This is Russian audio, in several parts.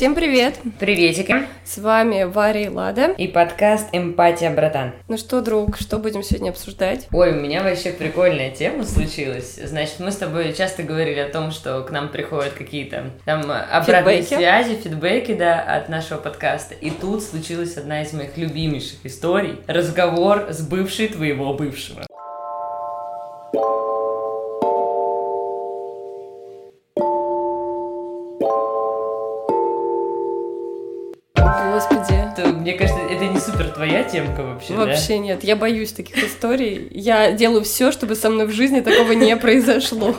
Всем привет! Приветики! С вами Варя и Лада. И подкаст «Эмпатия, братан». Ну что, друг, что будем сегодня обсуждать? Ой, у меня вообще прикольная тема случилась. Значит, мы с тобой часто говорили о том, что к нам приходят какие-то там обратные Фидбэки? связи, фидбэки, да, от нашего подкаста. И тут случилась одна из моих любимейших историй. Разговор с бывшей твоего бывшего. Господи. Твоя темка вообще, да? Вообще нет, я боюсь таких историй. Я делаю все, чтобы со мной в жизни такого не произошло.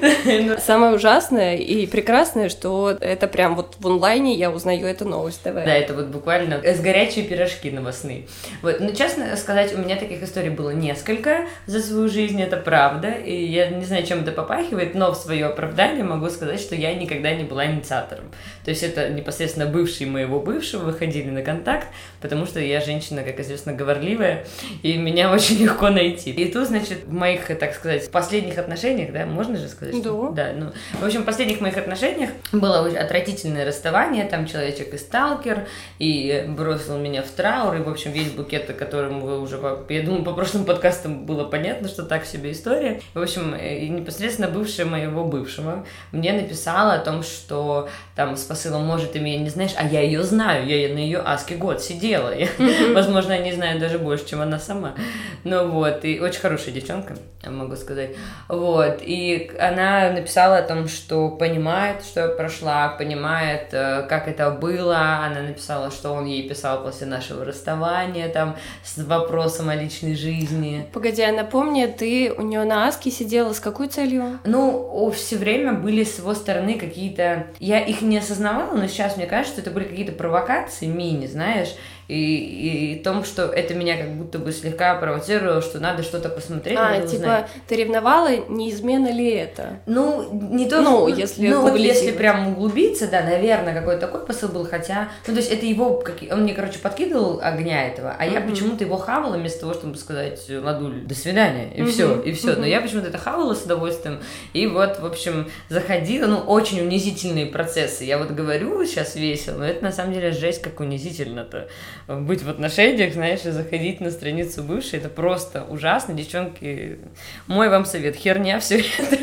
Самое ужасное и прекрасное, что это прям вот в онлайне я узнаю эту новость. Давай. Да, это вот буквально с горячие пирожки новостные. Вот, ну, честно сказать, у меня таких историй было несколько за свою жизнь, это правда, и я не знаю, чем это попахивает, но в свое оправдание могу сказать, что я никогда не была инициатором. То есть это непосредственно бывшие моего бывшего выходили на контакт, потому что я женщина, как известно, говорливая, и меня очень легко найти. И тут, значит, в моих, так сказать, последних отношениях, да, можно же сказать? что- Да. Да, ну, в общем, в последних моих отношениях было отвратительное расставание, там человечек и сталкер, и бросил меня в траур, и, в общем, весь букет, о котором вы уже, я думаю, по прошлым подкастам было понятно, что так себе история. В общем, э, непосредственно бывшая моего бывшего мне написала о том, что там с посылом, может, ты меня не знаешь, а я ее знаю, я на ее аске год сидела. Возможно, я не знаю даже больше, чем она сама. Ну вот, и очень хорошая девчонка, могу сказать. Вот, и она написала о том, что понимает, что я прошла, понимает, э, как это было. Она написала, что он ей писал после нашего расставания, там, с вопросом о личной жизни. Погоди, а напомни, ты у нее на Аске сидела с какой целью? Ну, все время были с его стороны какие-то... Я их не осознавала, но сейчас мне кажется, что это были какие-то провокации мини, знаешь, и, и, том, что это меня как будто бы слегка провоцировало, что надо что-то посмотреть, А, типа, узнать. ты ревновала, не измена ли это? Ну, не то, Ну, что- если ну, вот если прям углубиться, да, наверное, какой-то такой посыл был, хотя, ну, то есть это его, как- он мне, короче, подкидывал огня этого, а я Мгм. почему-то его хавала вместо того, чтобы сказать, Ладуль, до свидания, и Мгм, все, и все, но мгм. я почему-то это хавала с удовольствием, и вот, в общем, заходила, ну, очень унизительные процессы, я вот говорю сейчас весело, но это на самом деле жесть, как унизительно-то, быть в отношениях, знаешь, и заходить на страницу бывшей, это просто ужасно, девчонки, мой вам совет, херня все это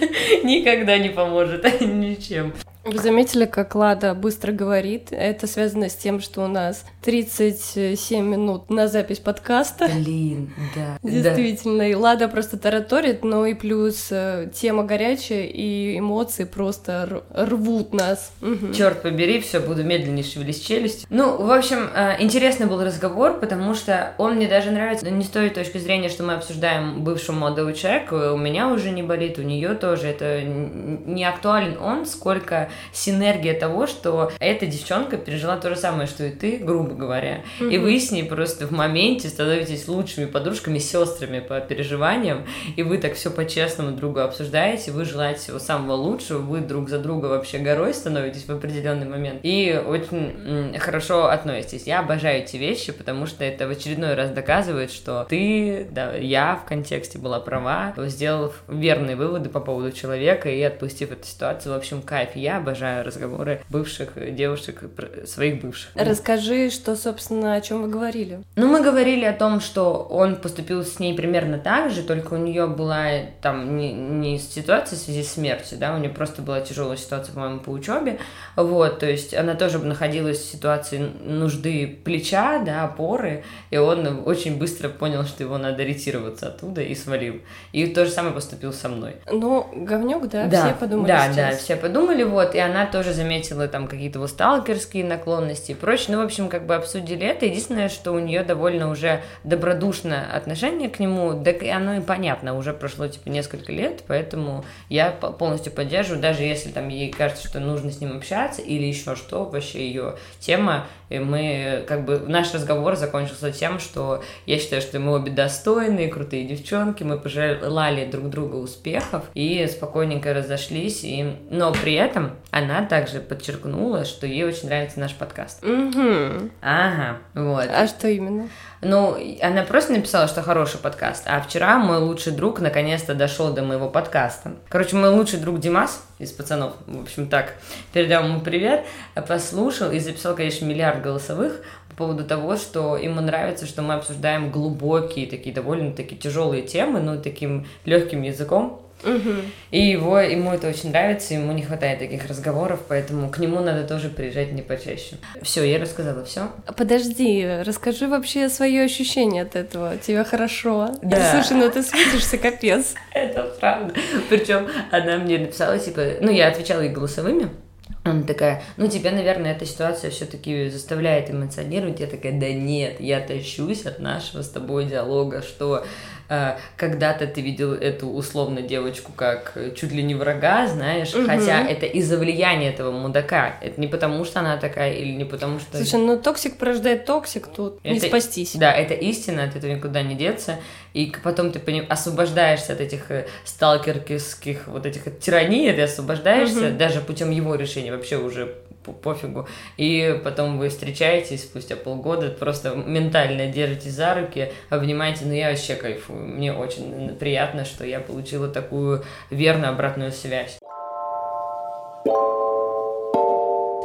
никогда не поможет ничем. Вы заметили, как Лада быстро говорит? Это связано с тем, что у нас 37 минут на запись подкаста. Блин, да. Действительно, и Лада просто тараторит, но и плюс э, тема горячая, и эмоции просто рвут нас. Черт побери, все, буду медленнее шевелить челюстью. Ну, в общем, э, интересный был разговор, потому что он мне даже нравится но не с той точки зрения, что мы обсуждаем бывшего молодого человека, у меня уже не болит, у нее тоже. Это не актуален он, сколько синергия того, что эта девчонка пережила то же самое, что и ты, грубо говоря. И Мгм. вы с ней просто в моменте становитесь лучшими подружками, сестрами по переживаниям, и вы так все по-честному друга обсуждаете, вы желаете всего самого лучшего, вы друг за друга вообще горой становитесь в определенный момент, и очень хорошо относитесь. Я обожаю эти вещи, потому что это в очередной раз доказывает, что ты, да, я в контексте была права, сделав верные выводы по поводу человека и отпустив эту ситуацию. В общем, кайф. Я обожаю разговоры бывших девушек, своих бывших. Расскажи, что, собственно, о чем вы говорили. Ну, мы говорили о том, что он поступил с ней примерно так же, только у нее была там не, не ситуация в связи с смертью, да, у нее просто была тяжелая ситуация, по-моему, по учебе, вот, то есть она тоже находилась в ситуации нужды плеча, да, опоры, и он очень быстро понял, что его надо ретироваться оттуда и свалил. И то же самое поступил со мной. Ну, говнюк, да, все подумали да, сейчас. да, все подумали, вот, и она тоже заметила там какие-то вот сталкерские наклонности и прочее. Ну, в общем, как бы обсудили это. Единственное, что у нее довольно уже добродушное отношение к нему, да и оно и понятно, уже прошло типа несколько лет, поэтому я по- полностью поддерживаю, даже если там ей кажется, что нужно с ним общаться или еще что, вообще ее тема, и мы как бы наш разговор закончился тем, что я считаю, что мы обе достойные, крутые девчонки, мы пожелали друг другу успехов и спокойненько разошлись, и... но при этом она также подчеркнула, что ей очень нравится наш подкаст. Угу. Ага, вот. А что именно? Ну, она просто написала, что хороший подкаст. А вчера мой лучший друг наконец-то дошел до моего подкаста. Короче, мой лучший друг Димас из пацанов, в общем так, передал ему привет, послушал и записал, конечно, миллиард голосовых по поводу того, что ему нравится, что мы обсуждаем глубокие, такие довольно-таки тяжелые темы, ну, таким легким языком, Угу. и его, ему это очень нравится, ему не хватает таких разговоров, поэтому к нему надо тоже приезжать не почаще. Все, я рассказала все. Подожди, расскажи вообще свое ощущение от этого. Тебе хорошо? Да. Слушай, ну ты светишься, капец. Это правда. Причем она мне написала, типа, ну, я отвечала ей голосовыми. Она такая, ну, тебя, наверное, эта ситуация все-таки заставляет эмоционировать. Я такая, да нет, я тащусь от нашего с тобой диалога, что когда-то ты видела эту условно девочку как э, чуть ли не врага, знаешь, Мгм. хотя это из-за влияния этого мудака. Это не потому, что она такая или не потому, что... Слушай, ну токсик порождает токсик, тут не Это- спастись. Да, это истина, от этого никуда не деться. И потом ты поним- освобождаешься от этих э, сталкерских вот этих от тирании, ты освобождаешься Мгм. даже путем его решения, вообще уже по- пофигу. И потом вы встречаетесь спустя полгода, просто ментально держитесь за руки, обнимаете, ну я вообще кайфую. Мне очень приятно, что я получила такую верную обратную связь.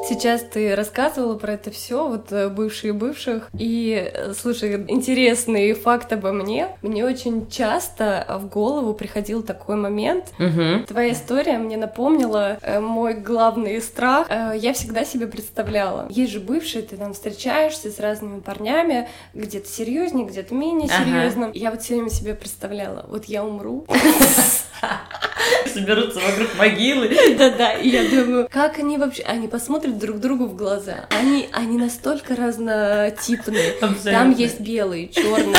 Сейчас ты рассказывала про это все, вот э, бывшие бывших. И, э, слушай, интересный факт обо мне. Мне очень часто в голову приходил такой момент. Угу. Твоя история мне напомнила э, мой главный страх. Я всегда себе представляла. Есть же бывшие, ты там встречаешься с разными парнями, где-то серьезнее, где-то менее Ага. серьезно. Я вот все время себе представляла, вот я умру, Соберутся вокруг могилы. Да-да, и я думаю, как они вообще, они посмотрят друг другу в глаза. Они, они настолько разнотипные. Там есть белые, черные.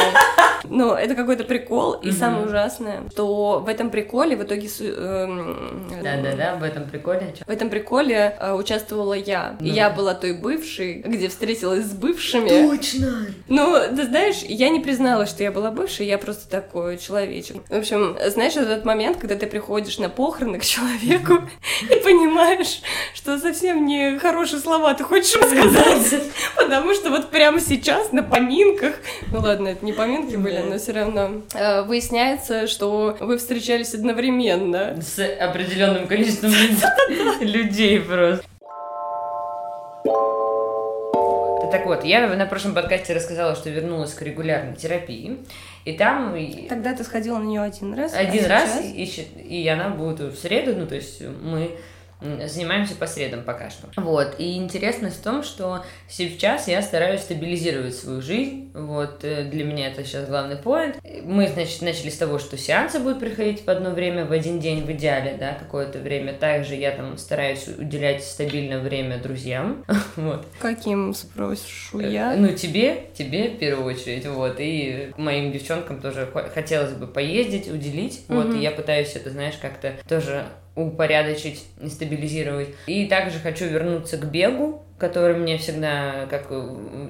Но это какой-то прикол. И самое ужасное, что в этом приколе в итоге... су- эм, Да-да-да, в этом приколе. В этом приколе э, участвовала я. И Ну. я была той бывшей, где встретилась с бывшими. Точно! Ну, ты знаешь, я не призналась, что я была бывшей, я просто такой человечек. В общем, знаешь, это тот момент, когда ты приходишь на похороны к человеку и понимаешь, что совсем не хорошие слова ты хочешь ему сказать. Потому что вот прямо сейчас на поминках, ну ладно, это не поминки были, Да. но все равно э, выясняется, что вы встречались одновременно. С определенным количеством люд- людей просто. Так вот, я на прошлом подкасте рассказала, что вернулась к регулярной терапии, и там Тогда ты сходила на нее один раз. а один раз, сейчас? и, и она будет в среду, ну, то есть мы занимаемся по средам пока что. Вот, и интересность в том, что сейчас я стараюсь стабилизировать свою жизнь, вот, э, для меня это сейчас главный поинт. Мы, значит, начали с того, что сеансы будут приходить в одно время, в один день в идеале, да, какое-то время. Также я там стараюсь уделять стабильное время друзьям, вот. Каким спрошу Э, я? Ну, тебе, тебе в первую очередь, вот, и моим девчонкам тоже хо- хотелось бы поездить, уделить, вот, и я пытаюсь это, знаешь, как-то тоже упорядочить и стабилизировать. И также хочу вернуться к бегу, который мне всегда, как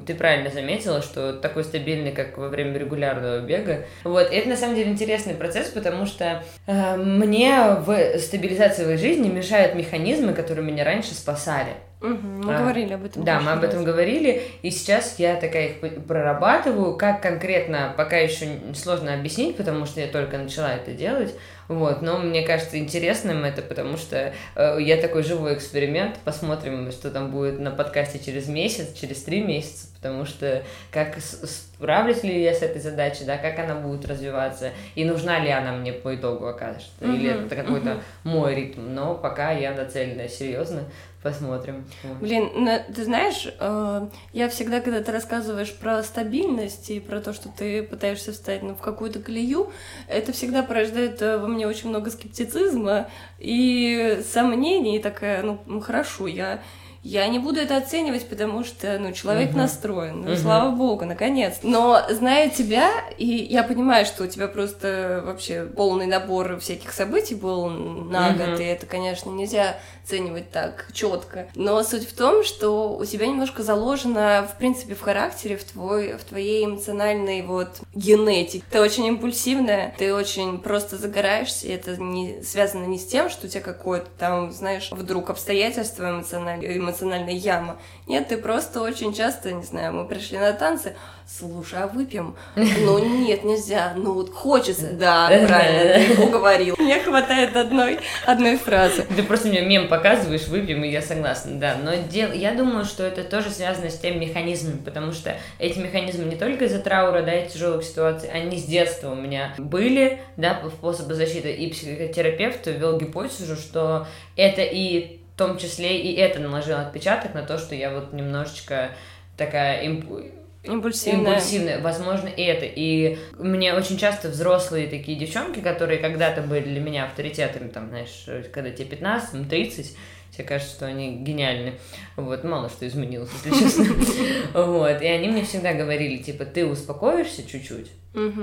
ты правильно заметила, что такой стабильный, как во время регулярного бега. Вот, и это на самом деле интересный процесс, потому что э, мне в стабилизации своей жизни мешают механизмы, которые меня раньше спасали. Мгм, Мы А, говорили об этом. Да, мы об этом раз. говорили, и сейчас я такая их прорабатываю, как конкретно, пока еще сложно объяснить, потому что я только начала это делать, вот, но мне кажется интересным это, потому что э, я такой живой эксперимент, посмотрим, что там будет на подкасте через месяц, через три месяца, потому что как справлюсь ли я с этой задачей, да, как она будет развиваться, и нужна ли она мне по итогу окажется, или Мгм, это какой-то мой ритм, но пока я нацелена серьезно, посмотрим. Блин, ты знаешь, э, я всегда, когда ты рассказываешь про стабильность и про то, что ты пытаешься встать ну, в какую-то колею, это всегда порождает э, во мне очень много скептицизма и сомнений, и такая, ну, хорошо, я, Я не буду это оценивать, потому что, ну, человек угу. настроен, ну, угу. слава богу, наконец. Но зная тебя, и я понимаю, что у тебя просто вообще полный набор всяких событий был на угу. год, и это, конечно, нельзя оценивать так четко. Но суть в том, что у тебя немножко заложено, в принципе, в характере, в, твой, в твоей эмоциональной вот генетике. Ты очень импульсивная, ты очень просто загораешься, и это не связано не с тем, что у тебя какое-то там, знаешь, вдруг обстоятельство эмоциональное, эмоциональная яма. Нет, ты просто очень часто, не знаю, мы пришли на танцы, слушай, а выпьем? Ну нет, нельзя, ну вот хочется. Да, правильно, уговорил. Мне хватает одной, одной фразы. Ты просто мне мем показываешь, выпьем, и я согласна, да. Но дел... я думаю, что это тоже связано с тем механизмом, потому что эти механизмы не только из-за траура, да, и тяжелых ситуаций, они с детства у меня были, да, способы защиты. И психотерапевт ввел гипотезу, что это и в том числе и это наложило отпечаток на то, что я вот немножечко такая импу Импульсивная. Импульсивная, возможно, и это. И мне очень часто взрослые такие девчонки, которые когда-то были для меня авторитетами, там, знаешь, когда тебе 15, 30, тебе кажется, что они гениальны. Вот, мало что изменилось, если честно. Вот, и они мне всегда говорили, типа, ты успокоишься чуть-чуть,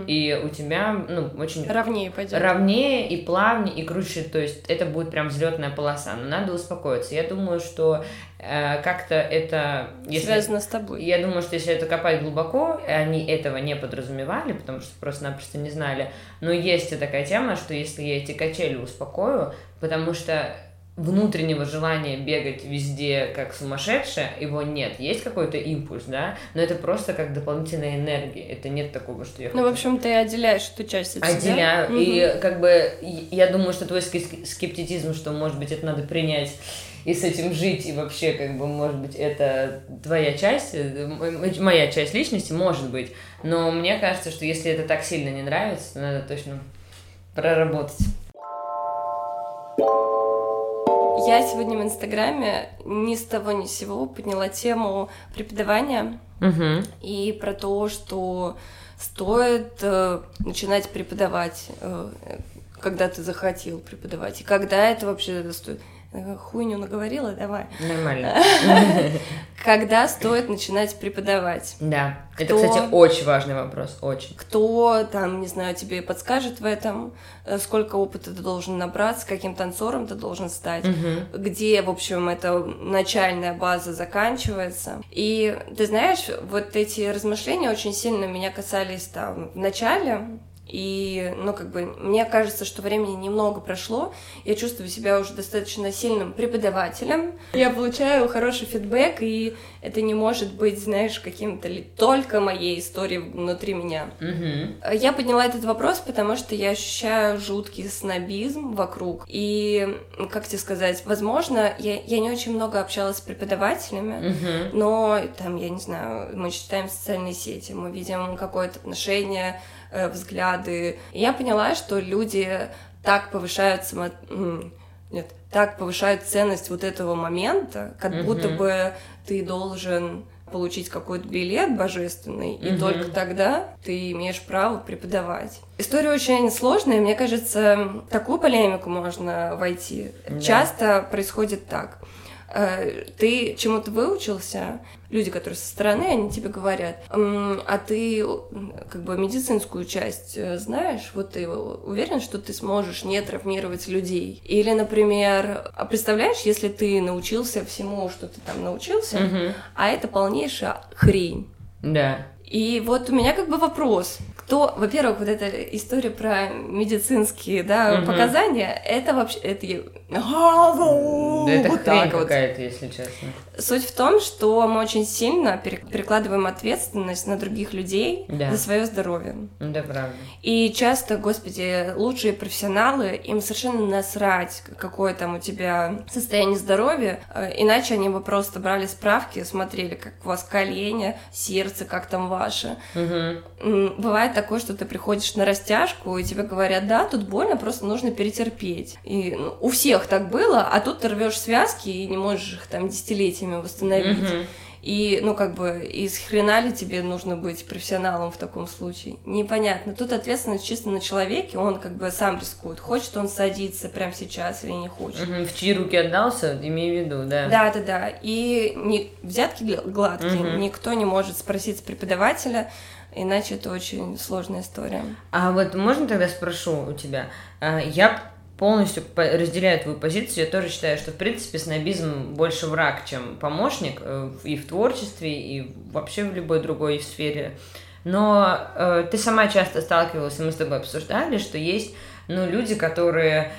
и у тебя, ну, очень... Ровнее пойдет. Ровнее и плавнее, и круче, то есть это будет прям взлетная полоса, но надо успокоиться. Я думаю, что э, как-то это... Если... Связано с тобой. Я думаю, что если это копать глубоко, они этого не подразумевали, потому что просто-напросто не знали, но есть и такая тема, что если я эти качели успокою, потому что внутреннего желания бегать везде как сумасшедшая, его нет. Есть какой-то импульс, да, но это просто как дополнительная энергия. Это нет такого, что я хочу. Ну, в общем, ты отделяешь эту часть от Отделяю. Себя. И угу. как бы я думаю, что твой скептицизм, что, может быть, это надо принять и с этим жить, и вообще, как бы, может быть, это твоя часть, э, моя часть личности, может быть. Но мне кажется, что если это так сильно не нравится, то надо точно проработать. Я сегодня в Инстаграме ни с того ни с сего подняла тему преподавания угу. и про то, что стоит э, начинать преподавать, э, когда ты захотел преподавать, и когда это вообще стоит. Э, хуйню наговорила, давай. Нормально. Когда стоит начинать преподавать? Да, это, кстати, очень важный вопрос, очень. Кто там, не знаю, тебе подскажет в этом, э, сколько опыта ты должен набрать, с каким танцором ты должен стать, где, в общем, эта начальная база заканчивается. И ты знаешь, вот эти размышления очень сильно меня касались там в начале, и, ну, как бы, мне кажется, что времени немного прошло. Я чувствую себя уже достаточно сильным преподавателем. Я получаю хороший фидбэк, и это не может быть, знаешь, каким-то ли только моей историей внутри меня. Mm-hmm. Я подняла этот вопрос, потому что я ощущаю жуткий снобизм вокруг. И, как тебе сказать, возможно, я, я не очень много общалась с преподавателями, mm-hmm. но там, я не знаю, мы читаем социальные сети, мы видим какое-то отношение взгляды. И я поняла, что люди так повышают само... Нет, так повышают ценность вот этого момента, как mm будто бы ты должен получить какой-то билет божественный, и только тогда ты имеешь право преподавать. История очень сложная, мне кажется, в такую полемику можно войти. Да. Часто происходит так. Э, ты чему-то выучился, люди, которые со стороны, они тебе говорят, а ты как бы медицинскую часть э, знаешь, вот ты уверен, что ты сможешь не травмировать людей? Или, например, а представляешь, если ты научился всему, что ты там научился, угу. а это полнейшая хрень. Да. И вот у меня как бы вопрос. Кто, во-первых, вот эта история про медицинские да, угу. показания, это вообще... Это, да это вот так какая-то, если честно. Суть в том, что мы очень сильно перекладываем ответственность на других людей да. за свое здоровье. Да, правда. И часто, господи, лучшие профессионалы, им совершенно насрать, какое там у тебя состояние здоровья, э, иначе они бы просто брали справки, смотрели, как у вас колени, сердце, как там ваше. Угу. Бывает такое, что ты приходишь на растяжку, и тебе говорят, да, тут больно, просто нужно перетерпеть. И ну, у всех так было, а тут ты рвешь связки и не можешь их там десятилетиями восстановить. Угу. И, ну, как бы, из хрена ли тебе нужно быть профессионалом в таком случае? Непонятно. Тут ответственность чисто на человеке, он как бы сам рискует. Хочет он садиться прямо сейчас или не хочет. Угу, в чьи руки отдался, имею в виду, да. Да, да, да. И не, взятки гладкие. Угу. Никто не может спросить преподавателя, иначе это очень сложная история. А вот можно тогда спрошу у тебя? А, я полностью разделяю твою позицию. Я тоже считаю, что, в принципе, снобизм больше враг, чем помощник э, и в творчестве, и вообще в любой другой сфере. Но э, ты сама часто сталкивалась, и мы с тобой обсуждали, что есть ну, люди, которые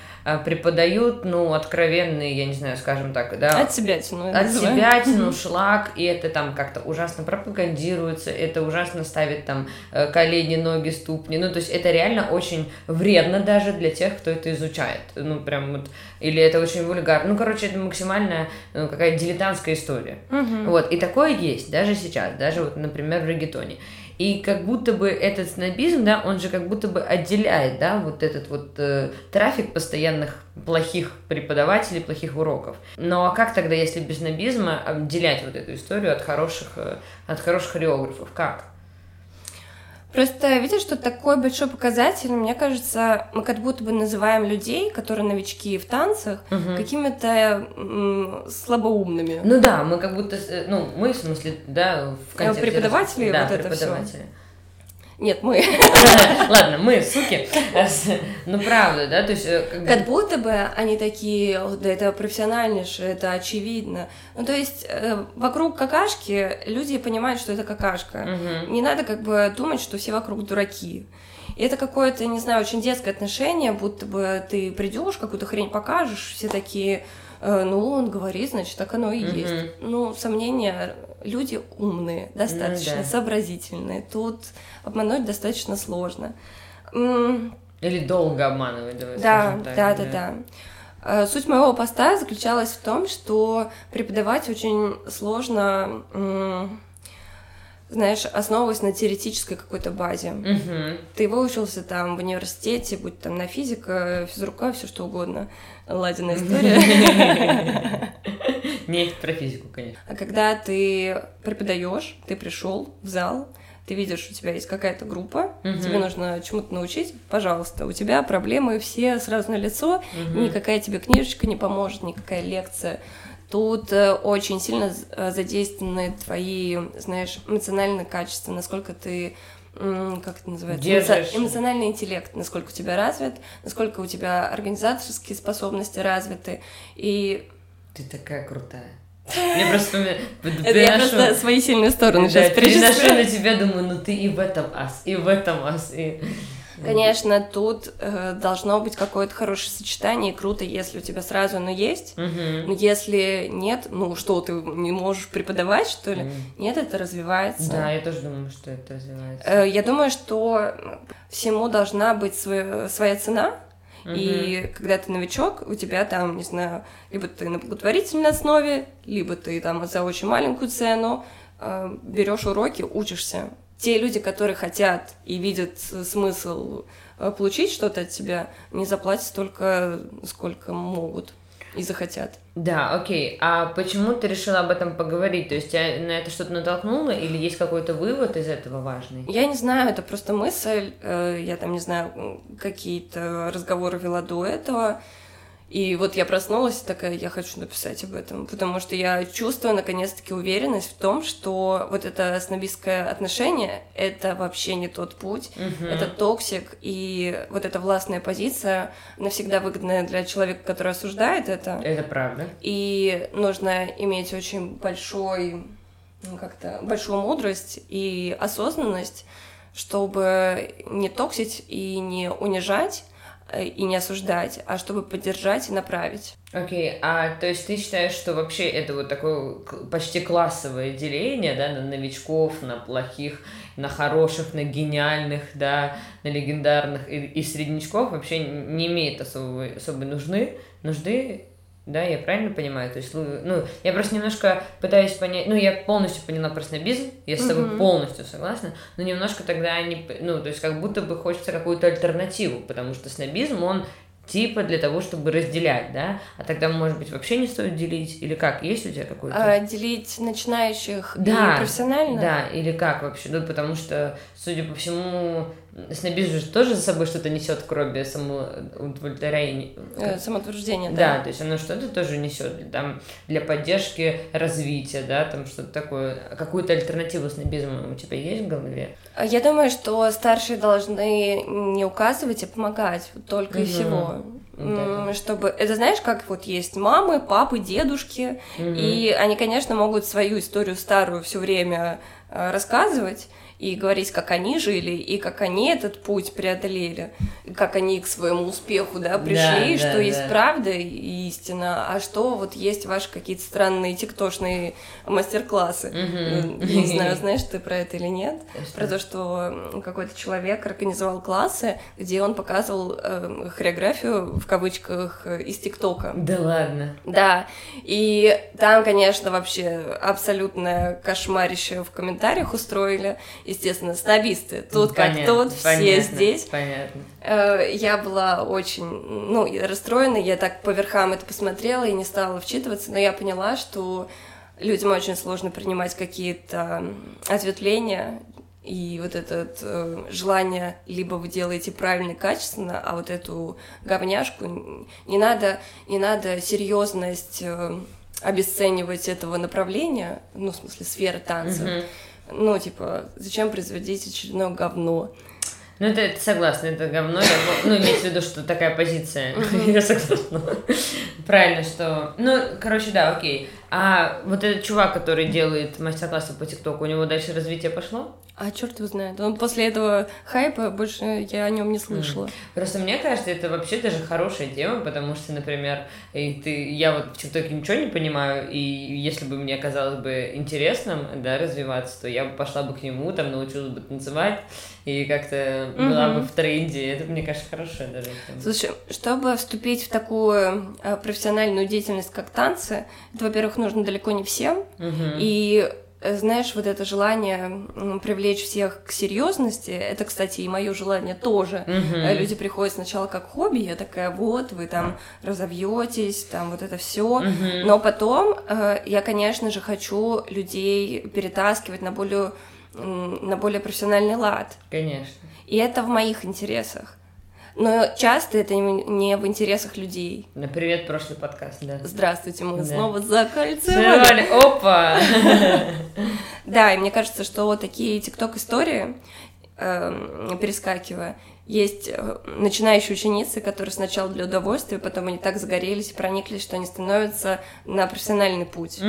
преподают, ну, откровенные, я не знаю, скажем так, да. От себя тяну. От себя тяну шлак, и это там как-то ужасно пропагандируется, это ужасно ставит там э, колени, ноги, ступни. Ну, то есть это реально очень вредно даже для тех, кто это изучает. Ну, прям вот, или это очень вульгарно. Ну, короче, это максимально ну, какая-то дилетантская история. Угу. Вот, и такое есть даже сейчас, даже вот, например, в регетоне. И как будто бы этот снобизм, да, он же как будто бы отделяет, да, вот этот вот э, трафик постоянных плохих преподавателей, плохих уроков. Ну а как тогда, если без снобизма отделять вот эту историю от хороших, э, от хороших хореографов? Как? Просто видишь, что такой большой показатель, мне кажется, мы как будто бы называем людей, которые новички в танцах, угу. какими-то слабоумными. Ну да, мы как будто, э, ну мы в смысле, да, в контексте... Преподаватели, да, вот преподаватели. это все. Нет, мы. Ладно, мы, суки. Ну, правда, да? То есть... Э, как, как будто бы они такие, да это профессиональнейшее, это очевидно. Ну, то есть э, вокруг какашки люди понимают, что это какашка. Угу. Не надо как бы думать, что все вокруг дураки. И это какое-то, не знаю, очень детское отношение, будто бы ты придешь, какую-то хрень покажешь, все такие, э, ну, он говорит, значит, так оно и угу. есть. Ну, сомнения, люди умные, достаточно ну, да. сообразительные. Тут обмануть достаточно сложно. Или долго обманывать, давай да, так. Да, да, да, да. Суть моего поста заключалась в том, что преподавать очень сложно, знаешь, основываясь на теоретической какой-то базе. Угу. Ты выучился там в университете, будь там на физика, физрука, все что угодно. Ладина история. Не про физику, конечно. А когда ты преподаешь, ты пришел в зал, ты видишь, у тебя есть какая-то группа, угу. тебе нужно чему-то научить, пожалуйста, у тебя проблемы все сразу на лицо, угу. никакая тебе книжечка не поможет, никакая лекция. Тут э, очень сильно э, задействованы твои, знаешь, эмоциональные качества, насколько ты как это называется, Держишь. эмоциональный интеллект, насколько у тебя развит, насколько у тебя организаторские способности развиты, и... Ты такая крутая. Я просто Это я просто свои сильные стороны сейчас перечисляю. на тебя, думаю, ну ты и в этом ас, и в этом ас, и... Конечно, тут э, должно быть какое-то хорошее сочетание, и круто, если у тебя сразу оно есть. Угу. Но если нет, ну что, ты не можешь преподавать, что ли? Угу. Нет, это развивается. Да, я тоже думаю, что это развивается. Э, я думаю, что всему должна быть свой, своя цена. И когда ты новичок, у тебя там, не знаю, либо ты на благотворительной основе, либо ты там за очень маленькую цену э, берешь уроки, учишься. Те люди, которые хотят и видят смысл э, получить что-то от тебя, не заплатят столько, сколько могут и захотят. Да, окей. А почему ты решила об этом поговорить? То есть тебя на это что-то натолкнуло или есть какой-то вывод из этого важный? Я не знаю, это просто мысль. Э, я там, не знаю, какие-то разговоры вела до этого. И вот я проснулась такая, я хочу написать об этом, потому что я чувствую наконец-таки уверенность в том, что вот это снобистское отношение — это вообще не тот путь, угу. это токсик, и вот эта властная позиция навсегда выгодная для человека, который осуждает это. Это правда. И нужно иметь очень большой, ну как-то, большую мудрость и осознанность, чтобы не токсить и не унижать, и не осуждать, а чтобы поддержать и направить. Окей, okay. а то есть ты считаешь, что вообще это вот такое почти классовое деление, да, на новичков, на плохих, на хороших, на гениальных, да, на легендарных и, и среднячков вообще не имеет особой, особой нужны, нужды да, я правильно понимаю? То есть, ну, я просто немножко пытаюсь понять, ну, я полностью поняла про снобизм, я с тобой mm-hmm. полностью согласна, но немножко тогда не, ну, то есть, как будто бы хочется какую-то альтернативу, потому что снобизм, он типа для того, чтобы разделять, да? А тогда, может быть, вообще не стоит делить? Или как? Есть у тебя какой-то? А, делить начинающих да, и профессионально? Да, или как вообще? Ну, потому что, судя по всему, снобизм же тоже за собой что-то несет, кроме самоудовлетворения. Э, самоутверждения, да. Да, то есть оно что-то тоже несет там для поддержки развития, да, там что-то такое. Какую-то альтернативу снобизму у тебя есть в голове? Я думаю, что старшие должны не указывать, а помогать только угу. и всего. Вот чтобы это знаешь, как вот есть мамы, папы, дедушки, угу. и они, конечно, могут свою историю старую все время э, рассказывать, и говорить, как они жили, и как они этот путь преодолели, и как они к своему успеху, да, пришли, да, что да, есть да. правда и истина, а что вот есть ваши какие-то странные тиктошные мастер-классы. Угу. Не знаю, знаешь ты про это или нет, что? про то, что какой-то человек организовал классы, где он показывал э, хореографию, в кавычках, из ТикТока. Да ладно? Да, и там, конечно, вообще абсолютное кошмарище в комментариях устроили, естественно, снобисты. Тут понятно, как тут, все понятно, здесь. Понятно. Э, я была очень, ну, расстроена, я так по верхам это посмотрела и не стала вчитываться, но я поняла, что людям очень сложно принимать какие-то ответвления, и вот это э, желание либо вы делаете правильно и качественно, а вот эту говняшку не надо, не надо серьезность э, обесценивать этого направления, ну, в смысле, сферы танца. Mm-hmm ну, типа, зачем производить очередное говно? Ну, это, это согласна, это говно. Я, ну, имеется в виду, что такая позиция. Я согласна. Правильно, что... Ну, короче, да, окей. А вот этот чувак, который делает мастер-классы по ТикТоку, у него дальше развитие пошло? А черт его знает. Он после этого хайпа больше я о нем не слышала. Mm. Просто мне кажется, это вообще даже хорошая тема, потому что, например, и ты, я вот в ТикТоке ничего не понимаю, и если бы мне казалось бы интересным, да, развиваться, то я бы пошла бы к нему, там научилась бы танцевать, и как-то mm-hmm. была бы в тренде. Это, мне кажется, хорошая даже тема. Слушай, чтобы вступить в такую э, профессиональную деятельность, как танцы, это, во-первых, нужно далеко не всем, mm-hmm. и Э, знаешь, вот это желание привлечь всех к серьезности, это, кстати, и мое желание тоже. Угу. Люди приходят сначала как хобби, я такая, вот, вы там разовьетесь, там вот это все. Угу. Но потом э, я, конечно же, хочу людей перетаскивать на более, на более профессиональный лад. Конечно. И это в моих интересах. Но часто это не в интересах людей. На привет, прошлый подкаст, да. Здравствуйте, мы да. снова закольцевали. Опа! Да, и мне кажется, что вот такие тикток-истории, эм, перескакивая, есть э, начинающие ученицы, которые сначала для удовольствия, потом они так загорелись и прониклись, что они становятся на профессиональный путь.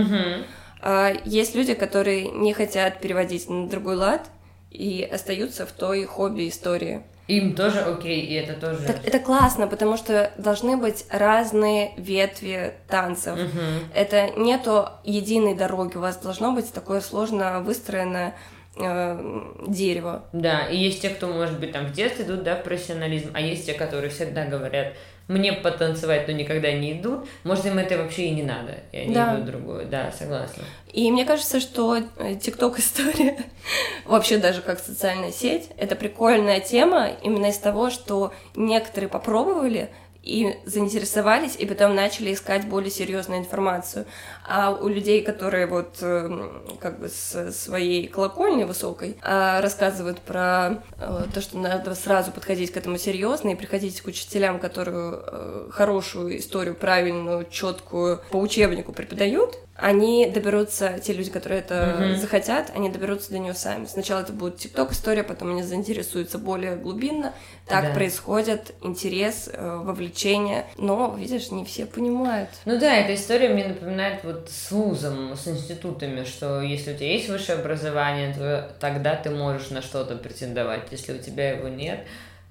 А есть люди, которые не хотят переводить на другой лад и остаются в той хобби-истории. Им тоже окей, и это тоже. Так, это классно, потому что должны быть разные ветви танцев. Угу. Это нету единой дороги, у вас должно быть такое сложно выстроенное э, дерево. Да, и есть те, кто, может быть, там в детстве идут, да, в профессионализм, а есть те, которые всегда говорят, мне потанцевать, но никогда не идут, может, им это вообще и не надо, и они да. идут другое. Да, согласна. И мне кажется, что TikTok история, вообще даже как социальная сеть, это прикольная тема именно из того, что некоторые попробовали, и заинтересовались, и потом начали искать более серьезную информацию. А у людей, которые вот эм, как бы с своей колокольни высокой а, рассказывают про э, то, что надо сразу подходить к этому серьезно и приходить к учителям, которые э, хорошую историю, правильную, четкую по учебнику преподают, они доберутся, те люди, которые это mm-hmm. захотят, они доберутся до нее сами. Сначала это будет ТикТок история, потом они заинтересуются более глубинно. Так да. происходит интерес, э, вовлечение. Но, видишь, не все понимают. Ну да, эта история мне напоминает вот с вузом, с институтами, что если у тебя есть высшее образование, то тогда ты можешь на что-то претендовать. Если у тебя его нет,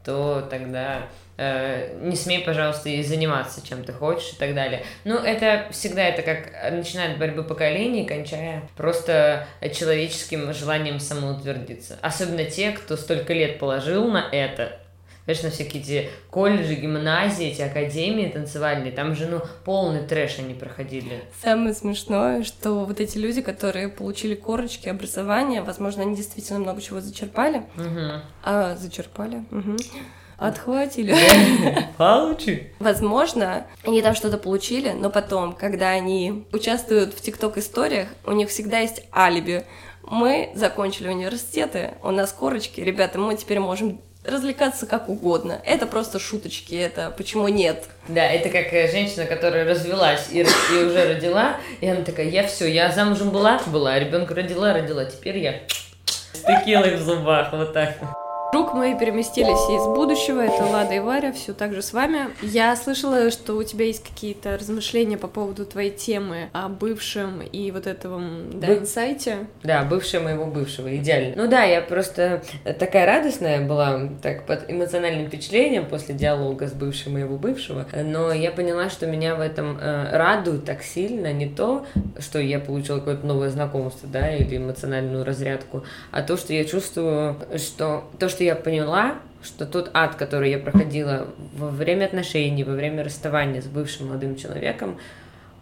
то тогда Э, не смей, пожалуйста, и заниматься чем ты хочешь и так далее. Ну, это всегда это как начинает борьбы поколений, кончая просто человеческим желанием самоутвердиться. Особенно те, кто столько лет положил на это, На всякие эти колледжи, гимназии, эти академии танцевальные, там же, ну, полный трэш они проходили. Самое смешное, что вот эти люди, которые получили корочки образования, возможно, они действительно много чего зачерпали. Угу. А, зачерпали. Угу Отхватили. Получи. Возможно, они там что-то получили, но потом, когда они участвуют в ТикТок-историях, у них всегда есть алиби. Мы закончили университеты, у нас корочки, ребята, мы теперь можем развлекаться как угодно. Это просто шуточки, это почему нет. Да, это как э, женщина, которая развелась и, и уже родила, и она такая, я все, я замужем была, была, ребенка родила, родила, теперь я с текилой в зубах, вот так. Вдруг мы переместились из будущего, это Лада и Варя, все так же с вами. Я слышала, что у тебя есть какие-то размышления по поводу твоей темы о бывшем и вот этом да, Бы... инсайте. Да, бывшем моего бывшего, идеально. Ну да, я просто такая радостная была, так под эмоциональным впечатлением после диалога с бывшим моего бывшего, но я поняла, что меня в этом э, радует так сильно не то, что я получила какое-то новое знакомство, да, или эмоциональную разрядку, а то, что я чувствую, что то, что я поняла, что тот ад, который я проходила во время отношений, во время расставания с бывшим молодым человеком,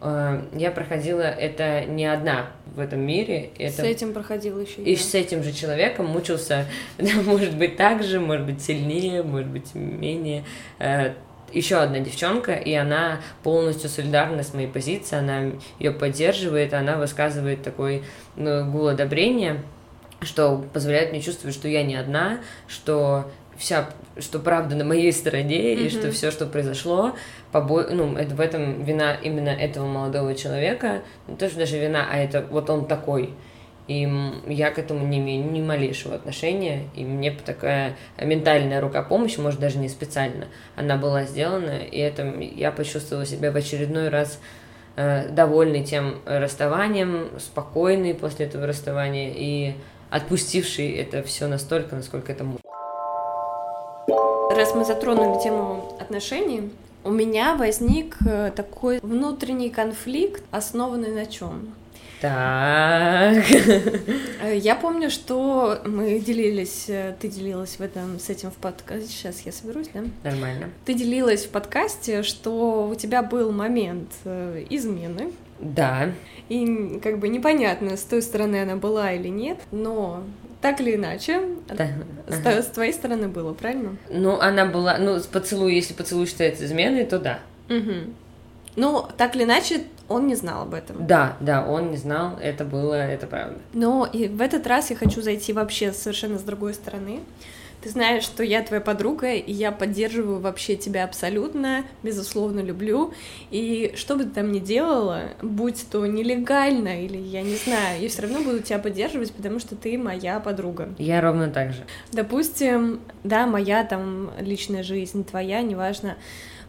э, я проходила это не одна в этом мире. Это... С этим проходила еще и я. с этим же человеком мучился, может быть, так же, может быть, сильнее, может быть, менее. Э, еще одна девчонка, и она полностью солидарна с моей позицией, она ее поддерживает, она высказывает такой ну, гул одобрения что позволяет мне чувствовать, что я не одна, что вся, что правда на моей стороне, mm-hmm. и что все, что произошло, побо... ну, это, в этом вина именно этого молодого человека, не то, что даже вина, а это вот он такой. И я к этому не имею ни малейшего отношения, и мне такая ментальная рука помощи, может, даже не специально, она была сделана, и это я почувствовала себя в очередной раз э, довольной тем расставанием, спокойной после этого расставания, и отпустивший это все настолько, насколько это можно. Раз мы затронули тему отношений, у меня возник э, такой внутренний конфликт, основанный на чем? Так. Э, я помню, что мы делились, э, ты делилась в этом с этим в подкасте. Сейчас я соберусь, да? Нормально. Ты делилась в подкасте, что у тебя был момент измены. Да. И как бы непонятно, с той стороны она была или нет, но так или иначе, да. с, ага. с твоей стороны было, правильно? Ну, она была, ну, с поцелуй, если поцелуй считается изменой, то да. Угу. Ну, так или иначе, он не знал об этом. Да, да, он не знал, это было, это правда. Но и в этот раз я хочу зайти вообще совершенно с другой стороны. Ты знаешь, что я твоя подруга, и я поддерживаю вообще тебя абсолютно, безусловно люблю. И что бы ты там ни делала, будь то нелегально или я не знаю, я все равно буду тебя поддерживать, потому что ты моя подруга. Я ровно так же. Допустим, да, моя там личная жизнь, твоя, неважно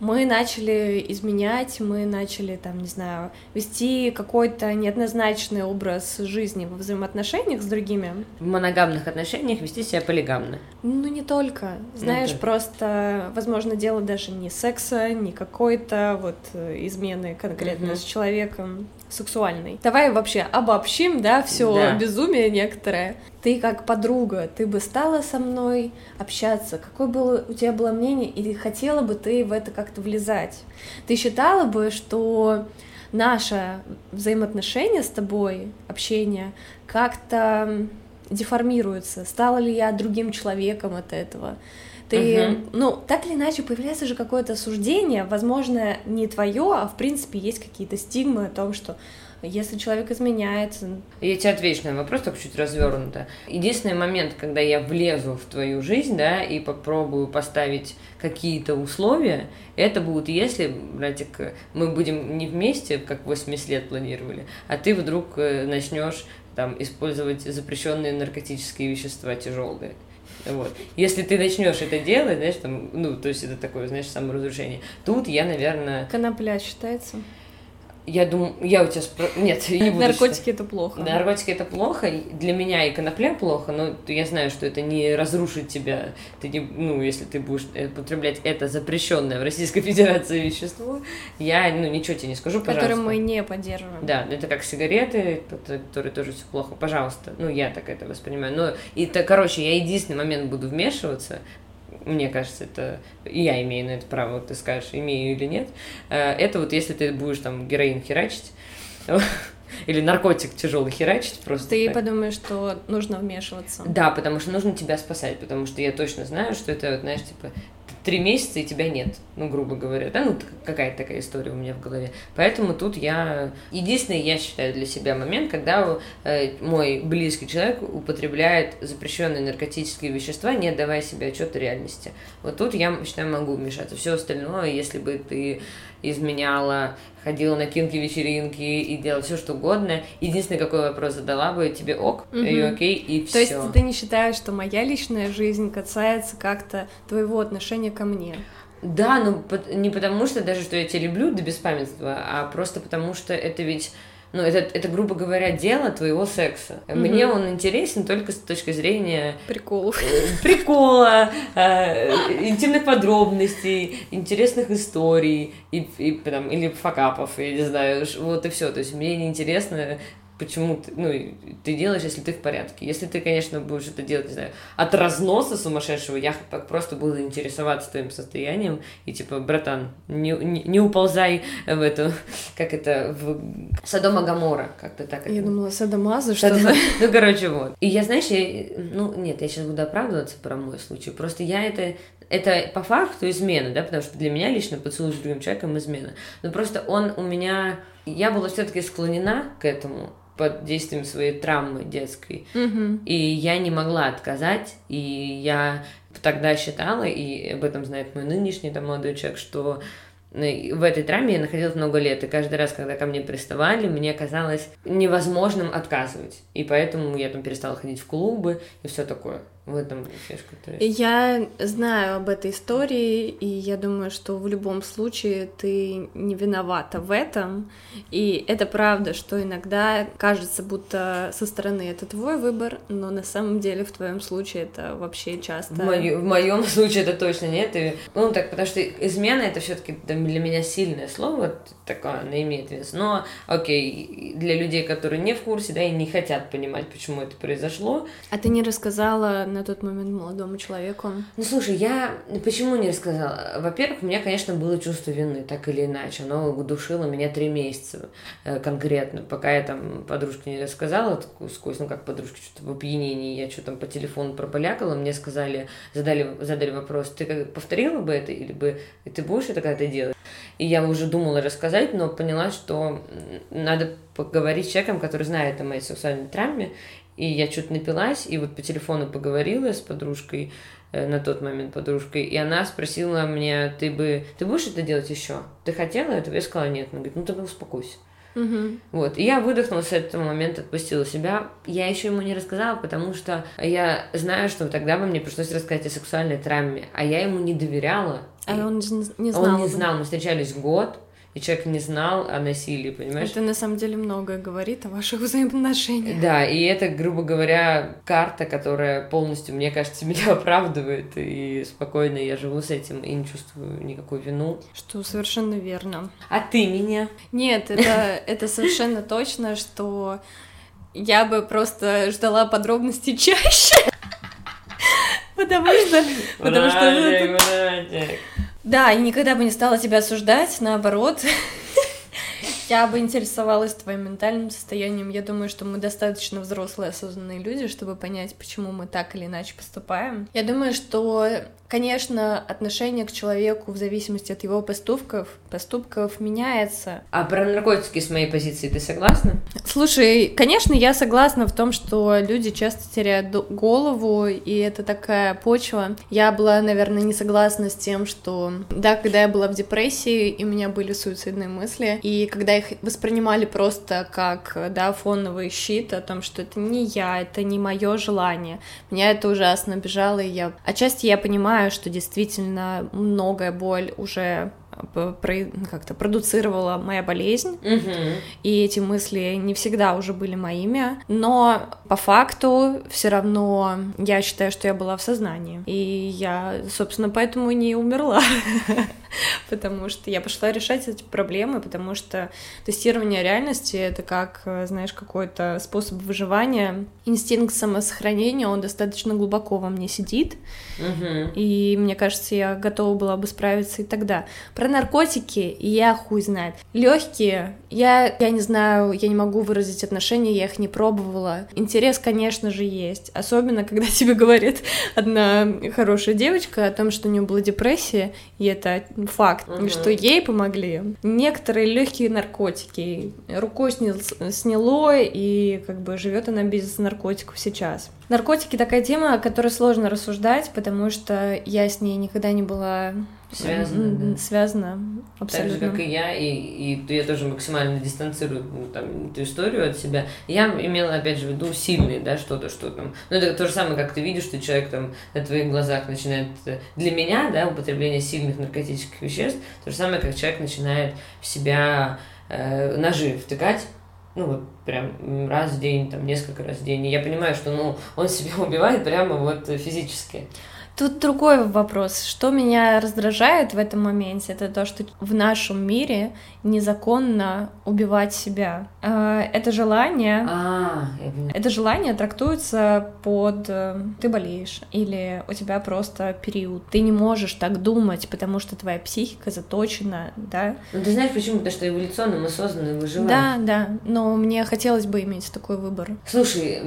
мы начали изменять, мы начали, там, не знаю, вести какой-то неоднозначный образ жизни во взаимоотношениях с другими. В моногамных отношениях вести себя полигамно. Ну, не только. Знаешь, ну, просто, возможно, дело даже не секса, не какой-то вот э, измены конкретно угу. с человеком сексуальной. Давай вообще обобщим, да, все да. безумие некоторое. Ты как подруга, ты бы стала со мной общаться? Какое было у тебя было мнение? Или хотела бы ты в это как-то влезать? Ты считала бы, что наше взаимоотношение с тобой, общение, как-то деформируется? Стала ли я другим человеком от этого? Ты, uh-huh. ну, так или иначе, появляется же какое-то суждение, возможно, не твое, а в принципе есть какие-то стигмы о том, что если человек изменяется. Я тебе отвечу на вопрос, только чуть развернуто. Единственный момент, когда я влезу в твою жизнь, да, и попробую поставить какие-то условия, это будет, если, братик, мы будем не вместе, как 80 лет планировали, а ты вдруг э, начнешь там использовать запрещенные наркотические вещества тяжелые. Вот. Если ты начнешь это делать, знаешь, там, ну, то есть это такое, знаешь, саморазрушение. Тут я, наверное... Конопля считается? Я думаю, я у тебя спро... Нет, не буду Наркотики считать. это плохо. Наркотики это плохо. Для меня и конопля плохо, но я знаю, что это не разрушит тебя. Ты не, ну, если ты будешь употреблять это запрещенное в Российской Федерации вещество, я ну, ничего тебе не скажу, пожалуйста. Которое мы не поддерживаем. Да, это как сигареты, которые тоже все плохо. Пожалуйста. Ну, я так это воспринимаю. Но, и, то, короче, я единственный момент буду вмешиваться, мне кажется, это я имею на это право, вот ты скажешь, имею или нет. Э, это вот если ты будешь там героин херачить, или наркотик тяжелый херачить просто. Ты так. подумаешь, что нужно вмешиваться. Да, потому что нужно тебя спасать, потому что я точно знаю, что это, вот, знаешь, типа, три месяца и тебя нет, ну, грубо говоря, да, ну, какая-то такая история у меня в голове. Поэтому тут я... Единственный, я считаю, для себя момент, когда э, мой близкий человек употребляет запрещенные наркотические вещества, не отдавая себе отчет о реальности. Вот тут я, считаю, могу вмешаться. Все остальное, если бы ты изменяла, ходила на кинки-вечеринки и делала все что угодно. Единственный какой вопрос задала бы, тебе ок, угу. и окей, и все. То есть ты не считаешь, что моя личная жизнь касается как-то твоего отношения ко мне? Да, но не потому что даже, что я тебя люблю до беспамятства, а просто потому что это ведь ну, это, это, грубо говоря, дело твоего секса. Mm-hmm. Мне он интересен только с точки зрения... Приколов. Э, прикола, э, интимных подробностей, интересных историй, и, и, там, или факапов, я не знаю, вот и все. То есть мне не интересно почему ты, ну, ты делаешь, если ты в порядке. Если ты, конечно, будешь это делать, не знаю, от разноса сумасшедшего, я так просто буду интересоваться твоим состоянием, и типа, братан, не, не, не уползай в эту, как это, в Содома Гамора, как-то так. Я это... думала, Садомаза что-то. Ну, короче, вот. И я, знаешь, я, ну, нет, я сейчас буду оправдываться про мой случай, просто я это это по факту измена, да, потому что для меня лично поцелуй с другим человеком измена. Но просто он у меня... Я была все-таки склонена к этому, под действием своей травмы детской. Mm-hmm. И я не могла отказать, и я тогда считала, и об этом знает мой нынешний там, молодой человек, что э, в этой травме я находилась много лет, и каждый раз, когда ко мне приставали, мне казалось невозможным отказывать. И поэтому я там перестала ходить в клубы и все такое. В этом фишка. То есть. Я знаю об этой истории, и я думаю, что в любом случае ты не виновата в этом. И это правда, что иногда кажется, будто со стороны это твой выбор, но на самом деле в твоем случае это вообще часто. В, мою, в моем случае это точно нет. И, ну так, потому что измена это все-таки для меня сильное слово, такое, оно имеет вес. Но окей, для людей, которые не в курсе, да, и не хотят понимать, почему это произошло. А ты не рассказала на тот момент молодому человеку? Ну, слушай, я почему не рассказала? Во-первых, у меня, конечно, было чувство вины, так или иначе. Оно душило меня три месяца э, конкретно, пока я там подружке не рассказала, сквозь, ну, как подружке, что-то в опьянении, я что там по телефону пробалякала, мне сказали, задали, задали вопрос, ты как, повторила бы это, или бы ты будешь это когда-то делать? И я уже думала рассказать, но поняла, что надо поговорить с человеком, который знает о моей сексуальной травме, и я что-то напилась, и вот по телефону поговорила с подружкой, э, на тот момент подружкой, и она спросила меня, ты бы, ты будешь это делать еще? Ты хотела этого? Я сказала, нет. Она говорит, ну тогда успокойся. Угу. Вот. И я выдохнула с этого момента, отпустила себя. Я еще ему не рассказала, потому что я знаю, что тогда бы мне пришлось рассказать о сексуальной травме, а я ему не доверяла. А он не знал. Он не знал. Мы встречались год и человек не знал о насилии, понимаешь? Это на самом деле многое говорит о ваших взаимоотношениях. Да, и это, грубо говоря, карта, которая полностью, мне кажется, меня оправдывает, и спокойно я живу с этим и не чувствую никакую вину. Что совершенно верно. А ты меня? Нет, это, это совершенно точно, что я бы просто ждала подробностей чаще. Потому что... Потому что... Да, и никогда бы не стала тебя осуждать, наоборот. Я бы интересовалась твоим ментальным состоянием. Я думаю, что мы достаточно взрослые, осознанные люди, чтобы понять, почему мы так или иначе поступаем. Я думаю, что Конечно, отношение к человеку в зависимости от его поступков, поступков меняется. А про наркотики с моей позиции ты согласна? Слушай, конечно, я согласна в том, что люди часто теряют голову, и это такая почва. Я была, наверное, не согласна с тем, что, да, когда я была в депрессии, и у меня были суицидные мысли, и когда их воспринимали просто как, да, фоновый щит о том, что это не я, это не мое желание, меня это ужасно обижало, и я... Отчасти я понимаю, что действительно многое боль уже как-то продуцировала моя болезнь, угу. и эти мысли не всегда уже были моими, но по факту все равно я считаю, что я была в сознании, и я, собственно, поэтому не умерла, потому что я пошла решать эти проблемы, потому что тестирование реальности — это как, знаешь, какой-то способ выживания, инстинкт самосохранения, он достаточно глубоко во мне сидит, угу. и мне кажется, я готова была бы справиться и тогда. Про наркотики я хуй знает. Легкие, я, я не знаю, я не могу выразить отношения, я их не пробовала. Интерес, конечно же, есть. Особенно, когда тебе говорит одна хорошая девочка о том, что у нее была депрессия, и это факт, угу. что ей помогли. Некоторые легкие наркотики. Рукой сняло, сняло и как бы живет она без наркотиков сейчас. Наркотики такая тема, о которой сложно рассуждать, потому что я с ней никогда не была связано, да. связано абсолютно. Так же, как и я, и, и я тоже максимально дистанцирую ну, там, эту историю от себя. Я имела, опять же, в виду сильные, да, что-то, что там. Ну, это то же самое, как ты видишь, что человек там на твоих глазах начинает... Э, для меня, да, употребление сильных наркотических веществ, то же самое, как человек начинает в себя э, ножи втыкать, ну вот прям раз в день, там несколько раз в день. И я понимаю, что ну он себя убивает прямо вот физически. Тут другой вопрос. Что меня раздражает в этом моменте, это то, что в нашем мире незаконно убивать себя. А, это желание, а, это желание трактуется под э, ты болеешь или у тебя просто период. Ты не можешь так думать, потому что твоя психика заточена, да. Ну ты знаешь почему? Потому что эволюционно мы созданы выживать. Да, да. Но мне хотелось бы иметь такой выбор. Слушай,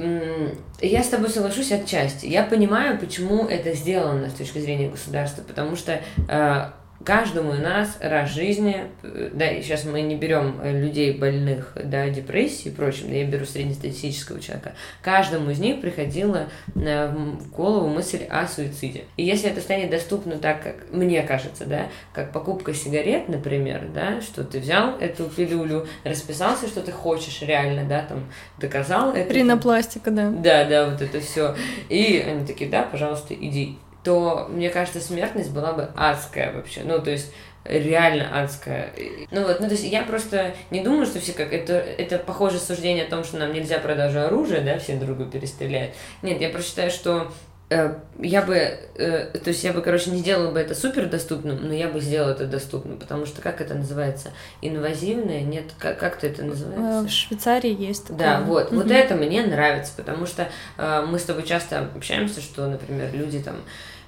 я с тобой соглашусь отчасти. Я понимаю, почему это сделано с точки зрения государства, потому что э, каждому из нас раз жизни, э, да, и сейчас мы не берем э, людей больных, да, депрессией и прочим, да, я беру среднестатистического человека, каждому из них приходила в голову мысль о суициде. И если это станет доступно так, как мне кажется, да, как покупка сигарет, например, да, что ты взял эту пилюлю, расписался, что ты хочешь реально, да, там, доказал это. Ринопластика, да. Да, да, вот это все. И они такие, да, пожалуйста, иди то, мне кажется, смертность была бы адская вообще. Ну, то есть реально адская. Ну вот, ну то есть я просто не думаю, что все как это, это похоже суждение о том, что нам нельзя продажу оружия, да, все друга перестрелять. Нет, я просто считаю, что э, я бы, э, то есть я бы, короче, не сделала бы это супер доступным, но я бы сделала это доступным, потому что как это называется? Инвазивное? Нет, как, как то это называется? В Швейцарии есть такое. Да, вот, mm-hmm. вот это мне нравится, потому что э, мы с тобой часто общаемся, что, например, люди там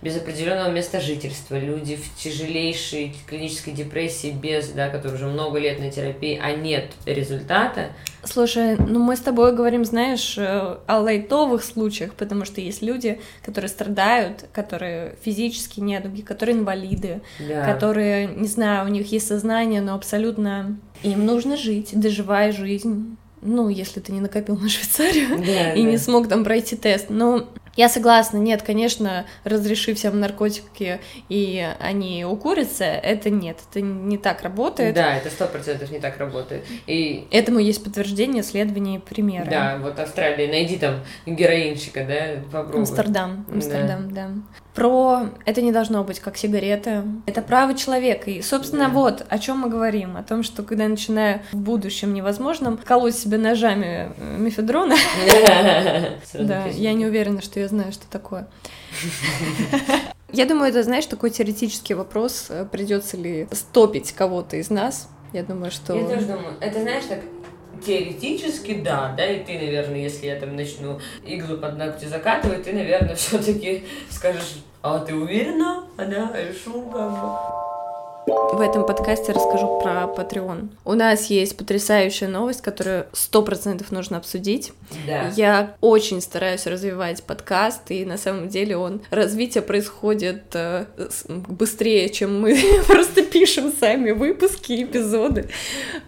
без определенного места жительства, люди в тяжелейшей клинической депрессии, без, да, которые уже много лет на терапии, а нет результата. Слушай, ну мы с тобой говорим, знаешь, э, о лайтовых случаях, потому что есть люди, которые страдают, которые физически недуги, которые инвалиды, да. которые, не знаю, у них есть сознание, но абсолютно им нужно жить, доживая жизнь ну, если ты не накопил на Швейцарию да, и да. не смог там пройти тест. Но я согласна, нет, конечно, разреши всем наркотики, и они укурятся, это нет, это не так работает. Да, это сто процентов не так работает. И... Этому есть подтверждение, исследования и примеры. Да, вот Австралия, найди там героинщика, да, попробуй. Амстердам, Амстердам, да. да про это не должно быть как сигареты. Это право человека. И, собственно, да. вот о чем мы говорим. О том, что когда я начинаю в будущем невозможным колоть себе ножами э, мифедрона, да, я не уверена, что я знаю, что такое. Я думаю, это, знаешь, такой теоретический вопрос, э, придется ли стопить кого-то из нас. Я думаю, что... Я тоже думаю. Это, знаешь, так теоретически да, да, и ты, наверное, если я там начну иглы под ногти закатывать, ты, наверное, все-таки скажешь, а ты уверена? А да, решу как бы. В этом подкасте расскажу про Patreon. У нас есть потрясающая новость, которую сто процентов нужно обсудить. Да. Я очень стараюсь развивать подкаст, и на самом деле он развитие происходит э, быстрее, чем мы просто пишем сами выпуски, эпизоды.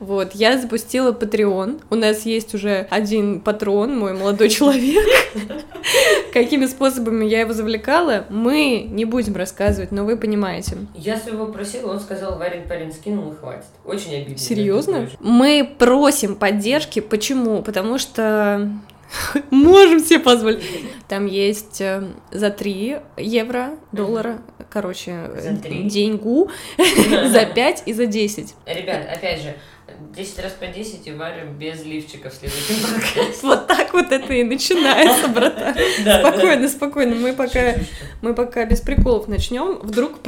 Вот, я запустила Patreon. У нас есть уже один патрон, мой молодой человек. Какими способами я его завлекала, мы не будем рассказывать, но вы понимаете. Я своего просила, он сказал, Варин парень скинул и хватит. Очень обидно. Серьезно? Мы просим поддержки. Почему? Потому что можем себе позволить. Там есть э, за 3 евро, доллара, короче, деньгу, за 5 и за 10. Ребят, опять же, 10 раз по 10 и Варя без лифчика в следующем подкасте. Вот так вот это и начинается, братан. Спокойно, спокойно. Мы пока, мы пока без приколов начнем, вдруг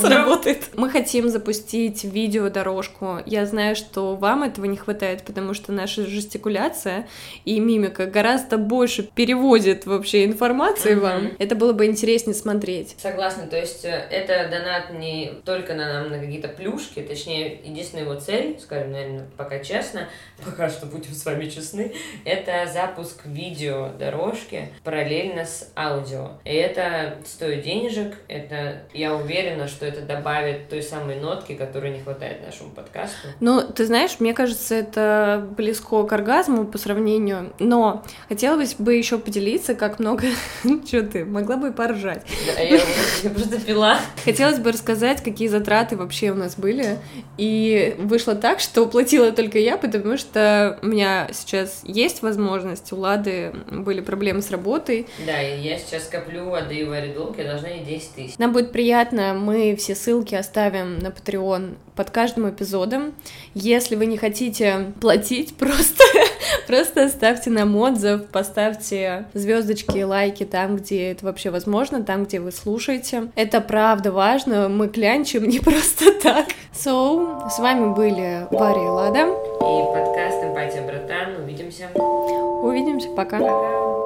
сработает. Мы хотим запустить видеодорожку. Я знаю, что вам этого не хватает, потому что наша жестикуляция и мимика гораздо больше переводит вообще информации вам. Это было бы интереснее смотреть. Согласна, то есть э, это донат не только на нам на какие-то плюшки, точнее, единственная его цель, скажем, наверное, пока честно, пока что будем с вами честны, это запуск видео дорожки параллельно с аудио. И это стоит денежек, это, я уверена, что это добавит той самой нотки, которой не хватает нашему подкасту. Ну, ты знаешь, мне кажется, это близко к оргазму по сравнению, но хотелось бы еще поделиться, как много... Что ты, могла бы и поржать. Да, я, я просто пила. Хотелось бы рассказать, какие затраты вообще у нас были, и вышло так, что уплатила только я, потому что у меня сейчас есть возможность, у Лады были проблемы с работой. Да, и я сейчас коплю, отдаю Варе долг, я должна ей 10 тысяч. Нам будет приятно, мы все ссылки оставим на Patreon под каждым эпизодом. Если вы не хотите платить, просто, просто оставьте нам отзыв, поставьте звездочки, лайки там, где это вообще возможно, там, где вы слушаете. Это правда важно, мы клянчим не просто так. So, с вами были Варя и Лада. И подкаст «Эмпатия, братан». Увидимся. Увидимся, пока. Пока.